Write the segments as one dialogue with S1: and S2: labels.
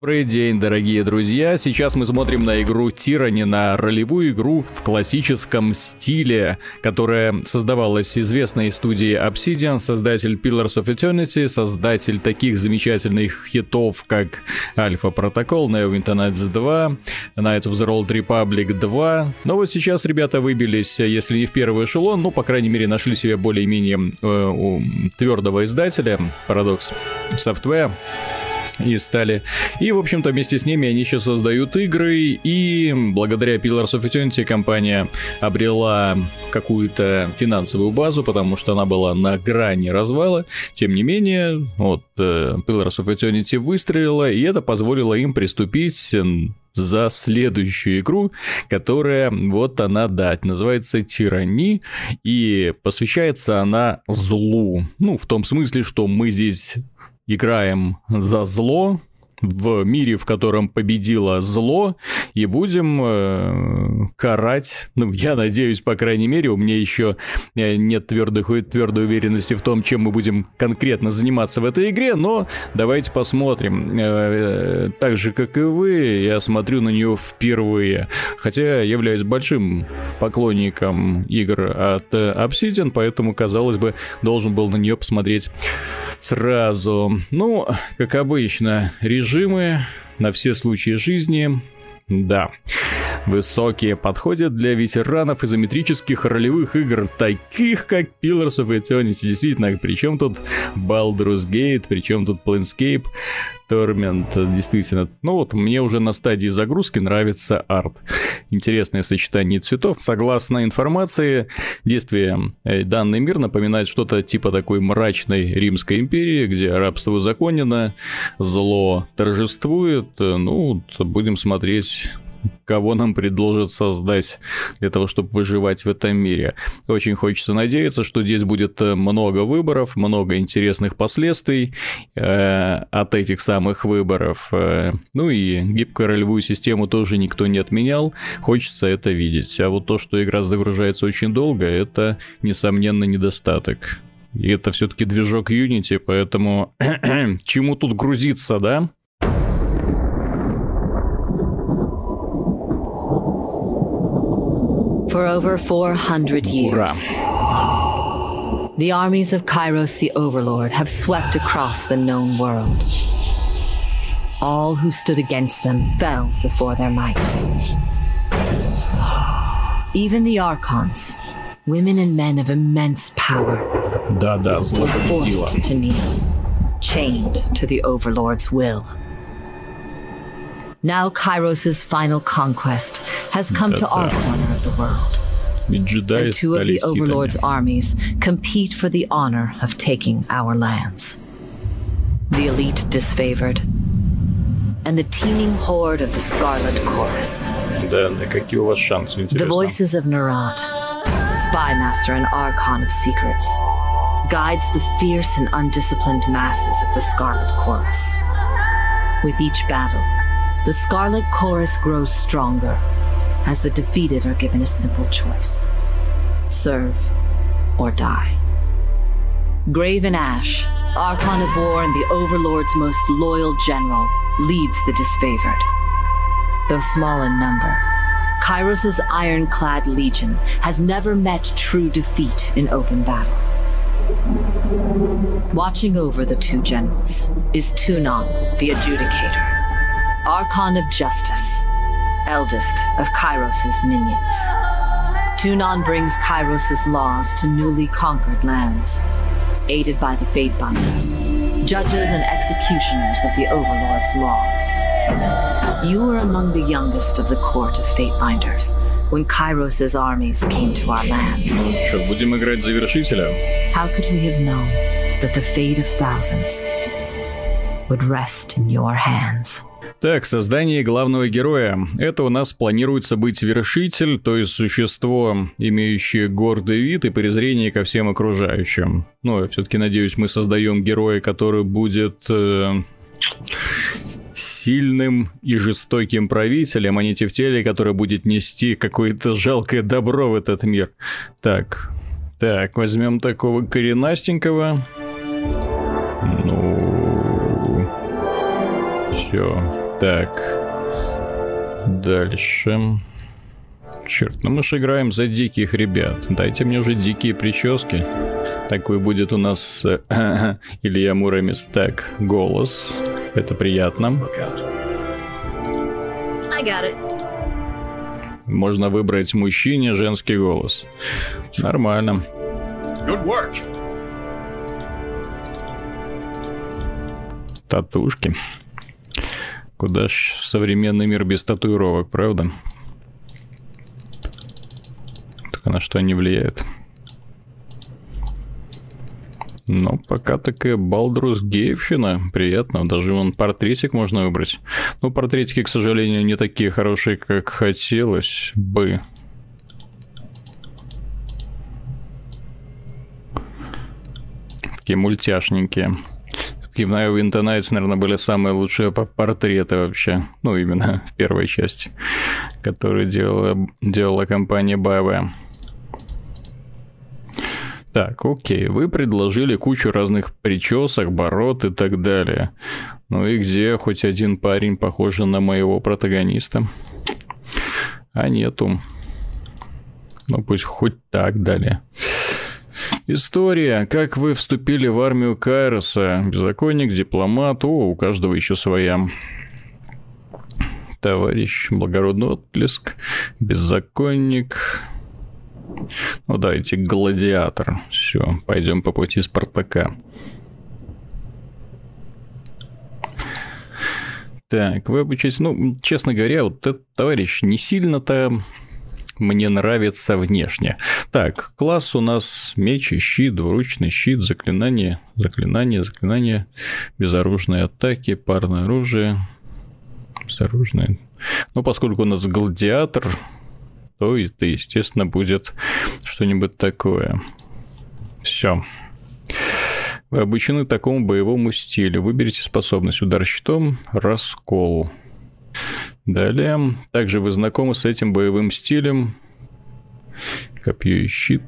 S1: Добрый день, дорогие друзья! Сейчас мы смотрим на игру Тирани, на ролевую игру в классическом стиле, которая создавалась известной студией Obsidian, создатель Pillars of Eternity, создатель таких замечательных хитов, как Alpha Protocol, Neverwinter Nights 2, Night of the Old Republic 2. Но вот сейчас ребята выбились, если не в первый эшелон, ну, по крайней мере, нашли себе более-менее э, твердого издателя, Paradox Software и стали. И, в общем-то, вместе с ними они сейчас создают игры, и благодаря Pillars of Eternity компания обрела какую-то финансовую базу, потому что она была на грани развала. Тем не менее, вот э, Pillars of Eternity выстрелила, и это позволило им приступить за следующую игру, которая вот она дать, называется Тирани, и посвящается она злу. Ну, в том смысле, что мы здесь играем за зло, в мире, в котором победило зло, и будем э, карать. Ну, я надеюсь, по крайней мере, у меня еще э, нет твердой, твердой уверенности в том, чем мы будем конкретно заниматься в этой игре, но давайте посмотрим. Э, э, так же, как и вы, я смотрю на нее впервые. Хотя я являюсь большим поклонником игр от э, Obsidian, поэтому, казалось бы, должен был на нее посмотреть сразу. Ну, как обычно, режимы на все случаи жизни. Да. Высокие подходят для ветеранов изометрических ролевых игр, таких как Pillars of Eternity. Действительно, причем тут Baldur's Gate, причем тут Planescape. Torment, действительно. Ну вот, мне уже на стадии загрузки нравится арт. Интересное сочетание цветов. Согласно информации, действие э, данный мир напоминает что-то типа такой мрачной Римской империи, где рабство узаконено, зло торжествует. Ну, будем смотреть кого нам предложат создать для того, чтобы выживать в этом мире. Очень хочется надеяться, что здесь будет э, много выборов, много интересных последствий э, от этих самых выборов. Э, ну и гибкую ролевую систему тоже никто не отменял, хочется это видеть. А вот то, что игра загружается очень долго, это, несомненно, недостаток. И это все-таки движок Unity, поэтому чему тут грузиться, да?
S2: for over 400 years. The armies of Kairos the Overlord have swept across the known world. All who stood against them fell before their might. Even the Archons, women and men of immense power, were forced to kneel, chained to the Overlord's will now Kairos' final conquest, has come to our corner of the world. And two of the Overlord's armies compete for the honor of taking our lands. The elite disfavored, and the teeming horde of the Scarlet Chorus. The voices of Narad, Spymaster and Archon of Secrets, guides the fierce and undisciplined masses of the Scarlet Chorus. With each battle, the Scarlet Chorus grows stronger as the defeated are given a simple choice serve or die. Grave and Ash, Archon of War and the Overlord's most loyal general, leads the disfavored. Though small in number, Kairos' ironclad legion has never met true defeat in open battle. Watching over the two generals is Tunon, the adjudicator, Archon of Justice, eldest of Kairos' minions. Tunon brings Kairos' laws to newly conquered lands, aided by the Fatebinders, judges and executioners of the Overlord's laws. You were among the youngest of the court of Fatebinders when Kairos' armies came to our lands.
S1: Что, будем играть завершителя?
S2: How could we have known that the fate of thousands would rest in your hands?
S1: Так, создание главного героя. Это у нас планируется быть вершитель, то есть существо, имеющее гордый вид и презрение ко всем окружающим. Но я все-таки надеюсь, мы создаем героя, который будет э, сильным и жестоким правителем, а не тефтелей, который будет нести какое-то жалкое добро в этот мир. Так, так, возьмем такого коренастенького. Ну, все. Так. Дальше. Черт, ну мы же играем за диких ребят. Дайте мне уже дикие прически. Такой будет у нас э, Илья Муромец. Так, голос. Это приятно. Можно выбрать мужчине женский голос. Нормально. Татушки. Куда ж современный мир без татуировок, правда? Только на что они влияют? Ну, пока такая Балдрус геевщина. Приятно. Даже вон портретик можно выбрать. Ну, портретики, к сожалению, не такие хорошие, как хотелось бы. Такие мультяшненькие. И Winter Nights, наверное, были самые лучшие портреты вообще. Ну, именно в первой части, которую делала, делала компания BioWare. Так, окей, вы предложили кучу разных причесок, бород и так далее. Ну и где хоть один парень похож на моего протагониста? А нету. Ну пусть хоть так далее. История. Как вы вступили в армию Кайроса. Беззаконник, дипломат. О, у каждого еще своя. Товарищ, благородный отплеск. Беззаконник. Ну давайте гладиатор. Все, пойдем по пути Спартака. Так, вы обучаетесь... Ну, честно говоря, вот этот товарищ не сильно-то мне нравится внешне. Так, класс у нас меч и щит, двуручный щит, заклинание, заклинание, заклинание, безоружные атаки, парное оружие, безоружное. Ну, поскольку у нас гладиатор, то это, естественно, будет что-нибудь такое. Все. Вы обучены такому боевому стилю. Выберите способность удар щитом, раскол. Далее. Также вы знакомы с этим боевым стилем. Копье и щит.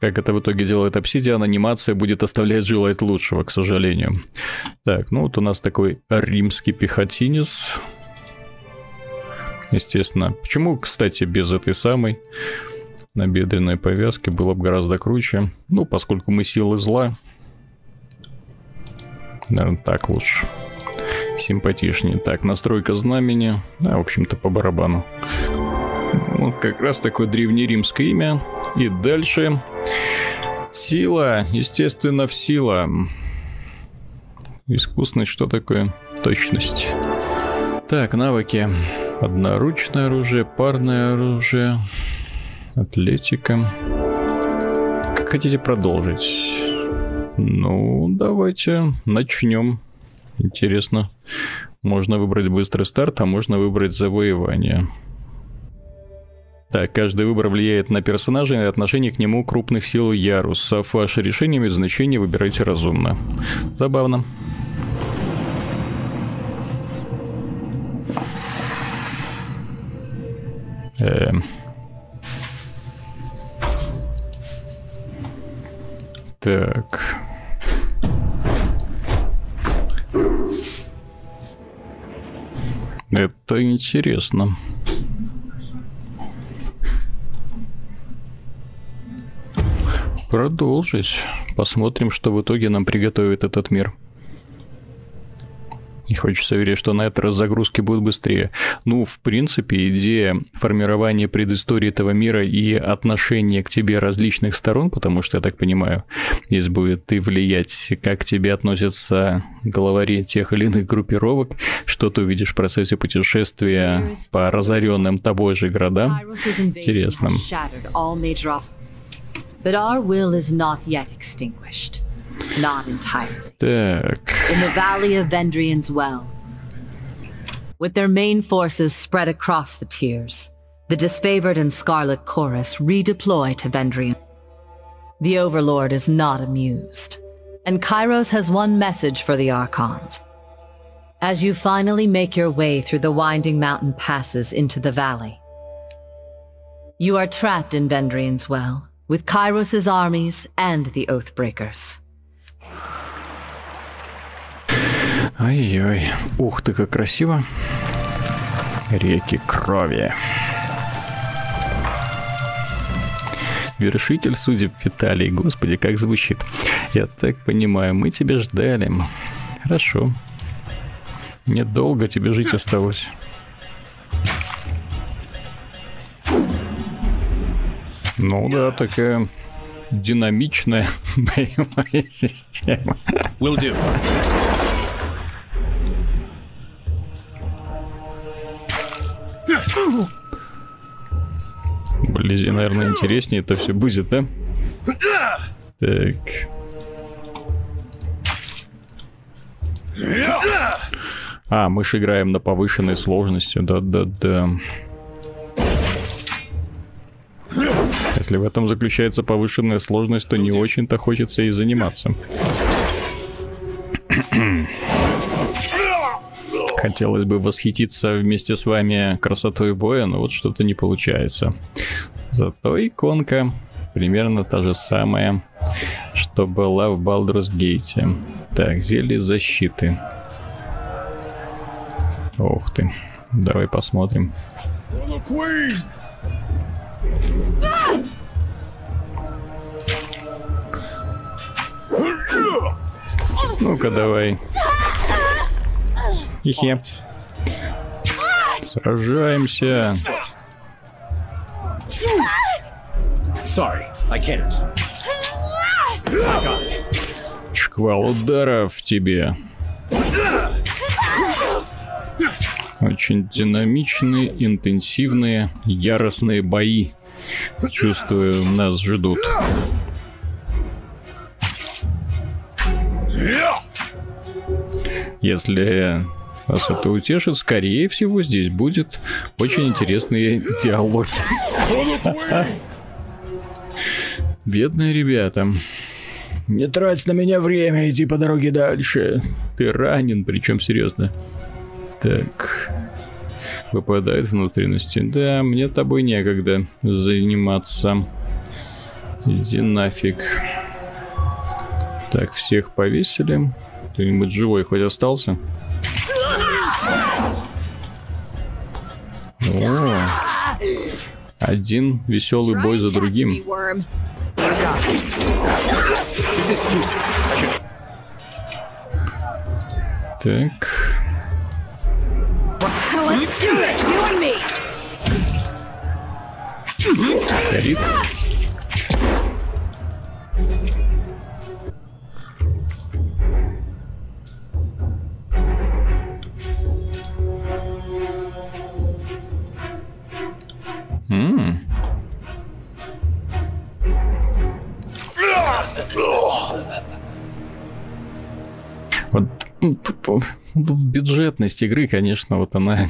S1: Как это в итоге делает Obsidian, анимация будет оставлять желать лучшего, к сожалению. Так, ну вот у нас такой римский пехотинец. Естественно. Почему, кстати, без этой самой набедренной повязки было бы гораздо круче? Ну, поскольку мы силы зла. Наверное, так лучше. Симпатичнее. Так, настройка знамени. А, в общем-то, по барабану. Вот как раз такое древнеримское имя. И дальше. Сила. Естественно, в сила. Искусность что такое? Точность. Так, навыки. Одноручное оружие, парное оружие, атлетика. Как хотите продолжить? Ну, давайте начнем. Интересно. Можно выбрать быстрый старт, а можно выбрать завоевание. Так, каждый выбор влияет на персонажа и отношение к нему крупных сил ярусов. Ваше решение имеет значение, выбирайте разумно. Забавно. Э, так. Это интересно. Продолжить. Посмотрим, что в итоге нам приготовит этот мир. И хочется верить, что на этот раз загрузки будут быстрее. Ну, в принципе, идея формирования предыстории этого мира и отношения к тебе различных сторон, потому что, я так понимаю, здесь будет и влиять, как к тебе относятся главари тех или иных группировок, что ты увидишь в процессе путешествия по разоренным тобой же городам. Интересно. But our will is not yet extinguished. Not entirely. Dick. In the valley of Vendrian's well. With their main forces spread across the tiers, the disfavored and Scarlet Chorus redeploy to Vendrian. The Overlord is not amused, and Kairos has one message for the Archons. As you finally make your way through the winding mountain passes into the valley, you are trapped in Vendrian's well, with Kairos' armies and the Oathbreakers. Ай-ой, ух ты, как красиво. Реки крови. Вершитель судеб Виталий, господи, как звучит. Я так понимаю, мы тебя ждали. Хорошо. Недолго тебе жить осталось. Ну да, такая динамичная боевая система. Will do. Наверное, интереснее это все будет, да? Так. А, мы же играем на повышенной сложности, да-да-да. Если в этом заключается повышенная сложность, то не очень-то хочется и заниматься. Хотелось бы восхититься вместе с вами красотой боя, но вот что-то не получается. Зато иконка примерно та же самая, что была в Baldur's Gate. Так, зелье защиты. Ух ты. Давай посмотрим. Ну-ка, давай. Хе-хе. Сражаемся. Sorry, I can't. Шквал ударов тебе. Очень динамичные, интенсивные, яростные бои. Чувствую, нас ждут. Если вас это утешит, скорее всего, здесь будет очень интересный диалог. Бедные ребята. Не трать на меня время, иди по дороге дальше. Ты ранен, причем серьезно. Так. Выпадает внутренности. Да, мне тобой некогда заниматься. Иди нафиг. Так, всех повесили. Кто-нибудь живой хоть остался? О, один веселый бой за другим. Так. Горит. Бюджетность игры, конечно, вот она.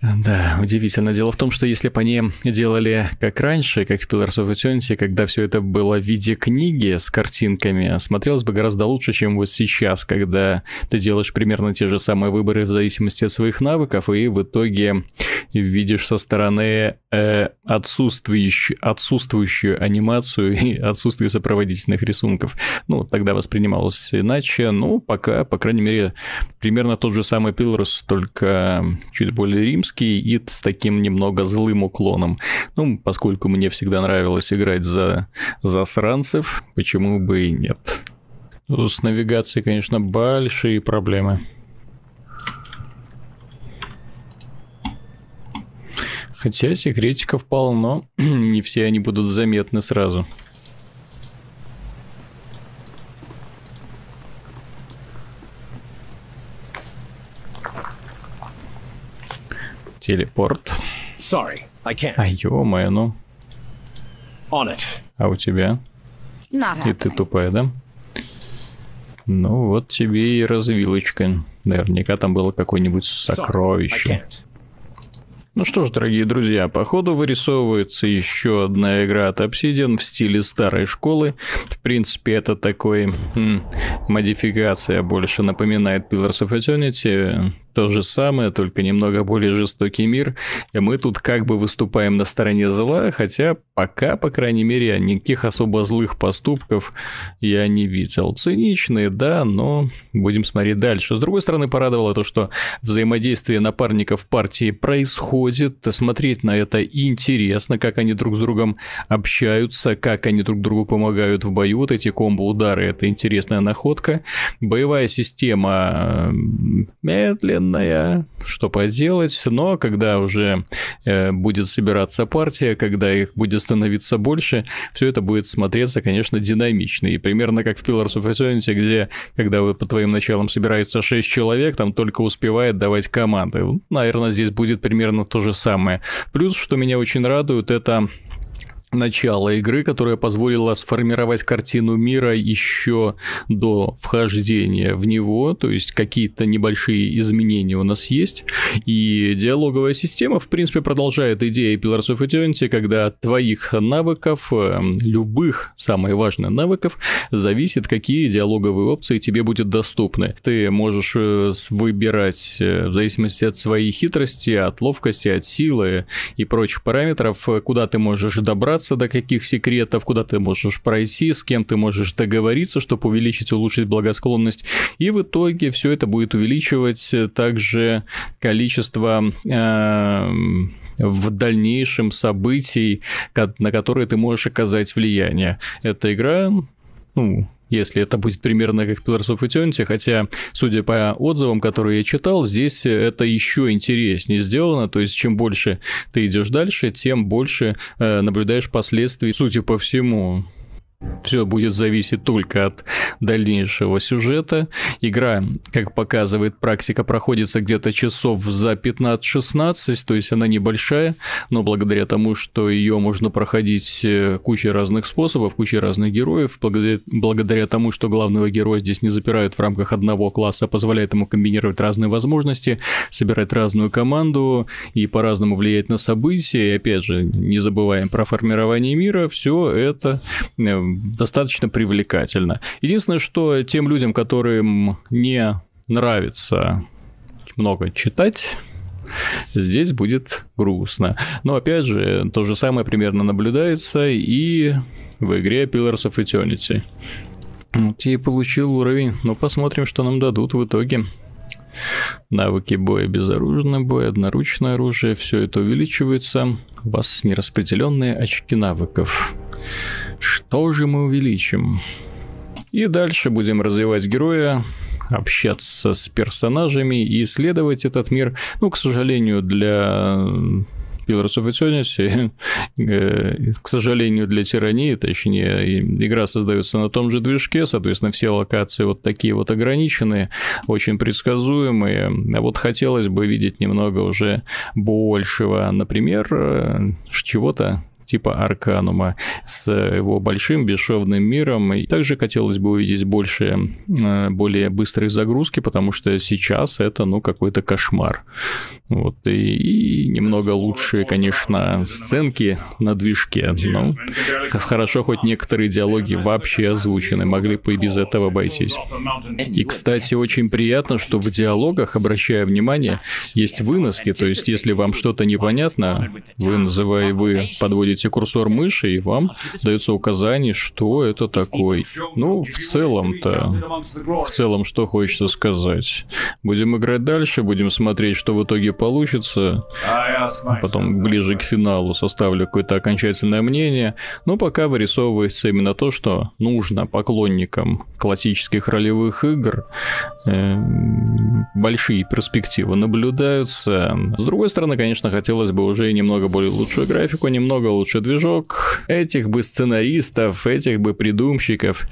S1: Да, удивительно. Дело в том, что если бы они делали как раньше, как в Pillars of Eternity, когда все это было в виде книги с картинками, смотрелось бы гораздо лучше, чем вот сейчас, когда ты делаешь примерно те же самые выборы в зависимости от своих навыков, и в итоге видишь со стороны э, отсутствующую, анимацию и отсутствие сопроводительных рисунков. Ну, тогда воспринималось иначе. Ну, пока, по крайней мере, примерно тот же самый Pillars, только чуть более римский и с таким немного злым уклоном. Ну, поскольку мне всегда нравилось играть за засранцев, почему бы и нет. С навигацией, конечно, большие проблемы. Хотя секретиков полно, не все они будут заметны сразу. Телепорт. Sorry, I can't. А ё-моё, ну. On it. А у тебя? Not И ты тупая, да? Ну вот тебе и развилочка. Наверняка там было какое-нибудь сокровище. Ну что ж, дорогие друзья, по ходу вырисовывается еще одна игра от Obsidian в стиле старой школы. В принципе, это такой м, модификация, больше напоминает Pillars of Eternity, то же самое, только немного более жестокий мир. И мы тут как бы выступаем на стороне зла, хотя пока, по крайней мере, никаких особо злых поступков я не видел. Циничные, да, но будем смотреть дальше. С другой стороны, порадовало то, что взаимодействие напарников партии происходит. Смотреть на это интересно, как они друг с другом общаются, как они друг другу помогают в бою. Вот эти комбо-удары – это интересная находка. Боевая система медленная, что поделать, но когда уже э, будет собираться партия, когда их будет становиться больше, все это будет смотреться, конечно, динамично. И примерно как в Pillars of Eternity, где, когда вы по твоим началам собирается 6 человек, там только успевает давать команды. Наверное, здесь будет примерно то же самое. Плюс, что меня очень радует, это начала игры, которая позволила сформировать картину мира еще до вхождения в него, то есть какие-то небольшие изменения у нас есть, и диалоговая система, в принципе, продолжает идею Pillars of Eternity, когда от твоих навыков, эм, любых, самое важное, навыков, зависит, какие диалоговые опции тебе будут доступны. Ты можешь э, выбирать э, в зависимости от своей хитрости, от ловкости, от силы и прочих параметров, куда ты можешь добраться, добраться до каких секретов, куда ты можешь пройти, с кем ты можешь договориться, чтобы увеличить, улучшить благосклонность. И в итоге все это будет увеличивать также количество э, в дальнейшем событий, на которые ты можешь оказать влияние. Эта игра, ну, если это будет примерно как Pillars of Eternity, хотя, судя по отзывам, которые я читал, здесь это еще интереснее сделано, то есть чем больше ты идешь дальше, тем больше э, наблюдаешь последствий, судя по всему. Все будет зависеть только от дальнейшего сюжета. Игра, как показывает практика, проходится где-то часов за 15-16, то есть она небольшая, но благодаря тому, что ее можно проходить э, кучей разных способов, кучей разных героев, благодаря, благодаря тому, что главного героя здесь не запирают в рамках одного класса, позволяет ему комбинировать разные возможности, собирать разную команду и по-разному влиять на события. И опять же, не забываем про формирование мира, все это э, достаточно привлекательно. Единственное, что тем людям, которым не нравится много читать, здесь будет грустно. Но опять же, то же самое примерно наблюдается и в игре Pillars of Eternity. Вот я и получил уровень, но посмотрим, что нам дадут в итоге. Навыки боя, безоружный бой, одноручное оружие, все это увеличивается. У вас нераспределенные очки навыков. Что же мы увеличим? И дальше будем развивать героя, общаться с персонажами и исследовать этот мир. Ну, к сожалению, для Pillars of Eternity, к сожалению, для тирании, точнее, игра создается на том же движке, соответственно, все локации вот такие вот ограниченные, очень предсказуемые. А вот хотелось бы видеть немного уже большего, например, э, чего-то типа Арканума с его большим бесшовным миром. И также хотелось бы увидеть больше, э, более быстрой загрузки, потому что сейчас это, ну, какой-то кошмар. Вот, и, и немного лучшие, конечно, сценки на движке, но хорошо хоть некоторые диалоги вообще озвучены, могли бы и без этого обойтись. И, кстати, очень приятно, что в диалогах, обращая внимание, есть выноски, то есть если вам что-то непонятно, вы называете, вы подводите наводите курсор мыши, и вам дается указание, что это такое. Ну, в целом-то, в целом, что хочется сказать. Будем играть дальше, будем смотреть, что в итоге получится. Потом ближе к финалу составлю какое-то окончательное мнение. Но пока вырисовывается именно то, что нужно поклонникам классических ролевых игр. Эм, большие перспективы наблюдаются. С другой стороны, конечно, хотелось бы уже немного более лучшую графику, немного лучше лучше движок, этих бы сценаристов, этих бы придумщиков,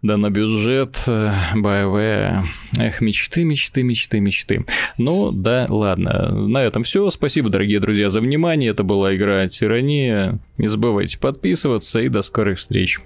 S1: да на бюджет, э, BioWare. Эх, мечты, мечты, мечты, мечты. Ну, да, ладно. На этом все. Спасибо, дорогие друзья, за внимание. Это была игра Тирания. Не забывайте подписываться и до скорых встреч.